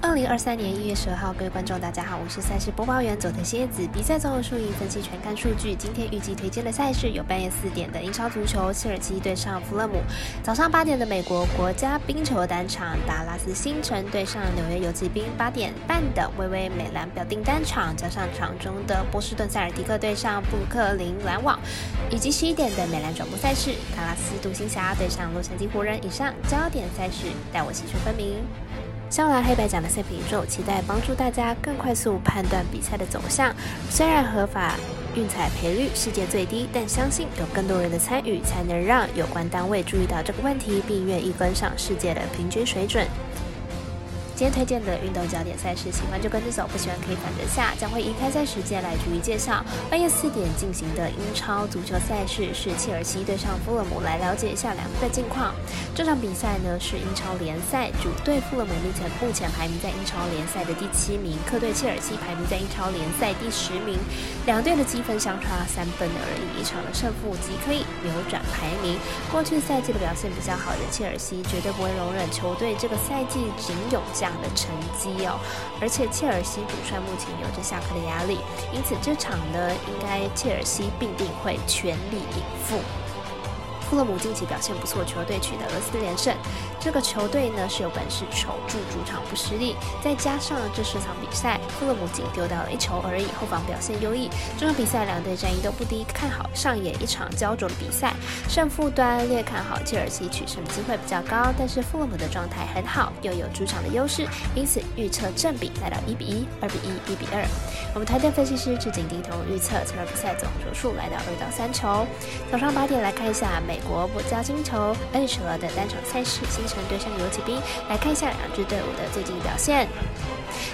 二零二三年一月十二号，各位观众，大家好，我是赛事播报员佐藤蝎子。比赛总有输赢分析全看数据。今天预计推荐的赛事有半夜四点的英超足球，切尔西对上弗勒姆；早上八点的美国国家冰球单场，达拉斯星城对上纽约游骑兵；八点半的微微美兰表定单场，加上场中的波士顿塞尔迪克对上布克林篮网，以及十一点的美兰转播赛事，达拉斯独行侠对上洛杉矶湖人。以上焦点赛事，带我细说分明。香兰黑白奖的赛品宇宙，期待帮助大家更快速判断比赛的走向。虽然合法运彩赔率世界最低，但相信有更多人的参与，才能让有关单位注意到这个问题，并愿意跟上世界的平均水准。今天推荐的运动焦点赛事，喜欢就跟着走，不喜欢可以反着下。将会以开赛时间来逐一介绍。半夜四点进行的英超足球赛事是切尔西对上富勒姆，来了解一下两队的近况。这场比赛呢是英超联赛主队富勒姆目前目前排名在英超联赛的第七名，客队切尔西排名在英超联赛第十名。两队的积分相差三分而已，一场的胜负即可以扭转排名。过去赛季的表现比较好的切尔西绝对不会容忍球队这个赛季仅有这样。的成绩哦，而且切尔西主帅目前有着下课的压力，因此这场呢，应该切尔西必定会全力以赴。库勒姆近期表现不错，球队取得了四连胜。这个球队呢是有本事守住主场不失利，再加上这十场比赛，富勒姆仅丢掉了一球而已，后防表现优异。这场比赛两队战役都不低，看好上演一场焦灼的比赛。胜负端略看好切尔西取胜的机会比较高，但是富勒姆的状态很好，又有主场的优势，因此预测正比来到一比一、二比一、一比二。我们团队分析师至井低头预测这场比赛总球数来到二到三球。早上八点来看一下美。国国家金球 NHL 的单场赛事，成对上游骑兵，来看一下两支队伍的最近表现。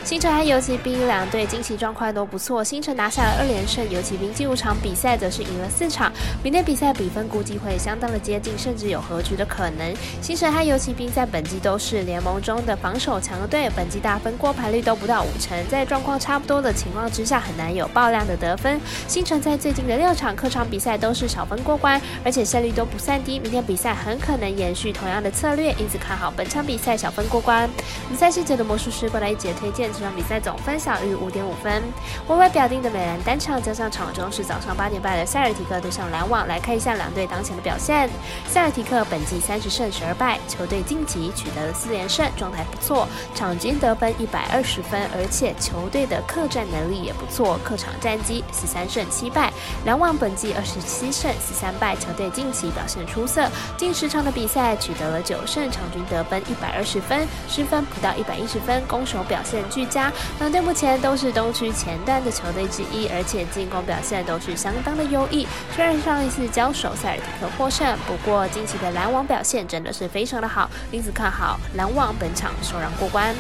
星城和游骑兵两队近期状况都不错，星城拿下了二连胜，游骑兵近五场比赛则是赢了四场。明天比赛比分估计会相当的接近，甚至有和局的可能。星城和游骑兵在本季都是联盟中的防守强队，本季大分过盘率都不到五成，在状况差不多的情况之下，很难有爆量的得分。星城在最近的六场客场比赛都是小分过关，而且胜率都不算低。明天比赛很可能延续同样的策略，因此看好本场比赛小分过关。比赛细节的魔术师过来一节推荐。这场比赛总分小于五点五分。微微表定的美兰单场加上场中是早上八点半的塞尔提克对上篮网，来看一下两队当前的表现。塞尔提克本季三十胜十二败，球队晋级取得了四连胜，状态不错，场均得分一百二十分，而且球队的客战能力也不错，客场战绩十三胜七败。篮网本季二十七胜十三败，球队近期表现出色，近十场的比赛取得了九胜，场均得分一百二十分，失分不到一百一十分，攻守表现俱。家两队目前都是东区前段的球队之一，而且进攻表现都是相当的优异。虽然上一次交手塞尔提克获胜，不过近期的篮网表现真的是非常的好，因此看好篮网本场首让过关。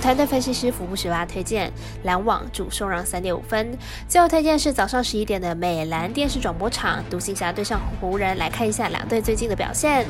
团队分析师福布十八推荐篮网主受让三点五分。最后推荐是早上十一点的美兰电视转播场，独行侠对上湖人，来看一下两队最近的表现。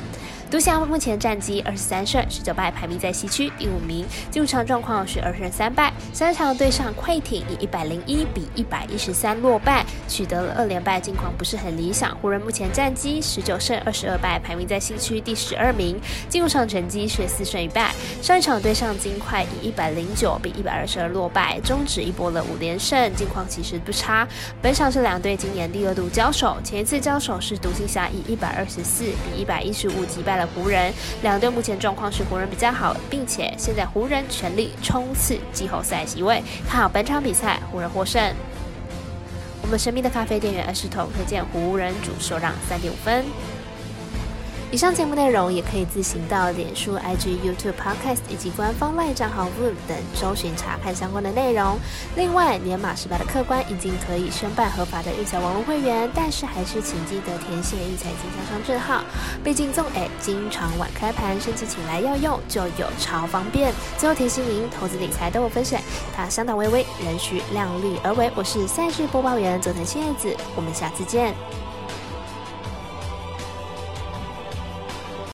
独行侠目前战绩二十三胜十九败，排名在西区第五名。进入场状况是二胜三败，三场对上快艇以一百零一比一百一十三落败，取得了二连败，近况不是很理想。湖人目前战绩十九胜二十二败，排名在西区第十二名。进入场成绩是四胜一败，上一场对上金块以一百零九比一百二十二落败，终止一波了五连胜，近况其实不差。本场是两队今年第二度交手，前一次交手是独行侠以一百二十四比一百一十五击败了。湖人两队目前状况是湖人比较好，并且现在湖人全力冲刺季后赛席位，看好本场比赛湖人获胜。我们神秘的咖啡店员二十头推荐湖人主受让三点五分。以上节目内容也可以自行到脸书、IG、YouTube、Podcast 以及官方外账号 Room 等搜寻查看相关的内容。另外，年满十八的客官已经可以申办合法的育才网络会员，但是还是请记得填写育才经销商证号。毕竟纵 A 经常晚开盘，甚至请来要用就有超方便。最后提醒您，投资理财都有风险，它相当微微，仍需量力而为。我是赛事播报员佐藤千叶子，我们下次见。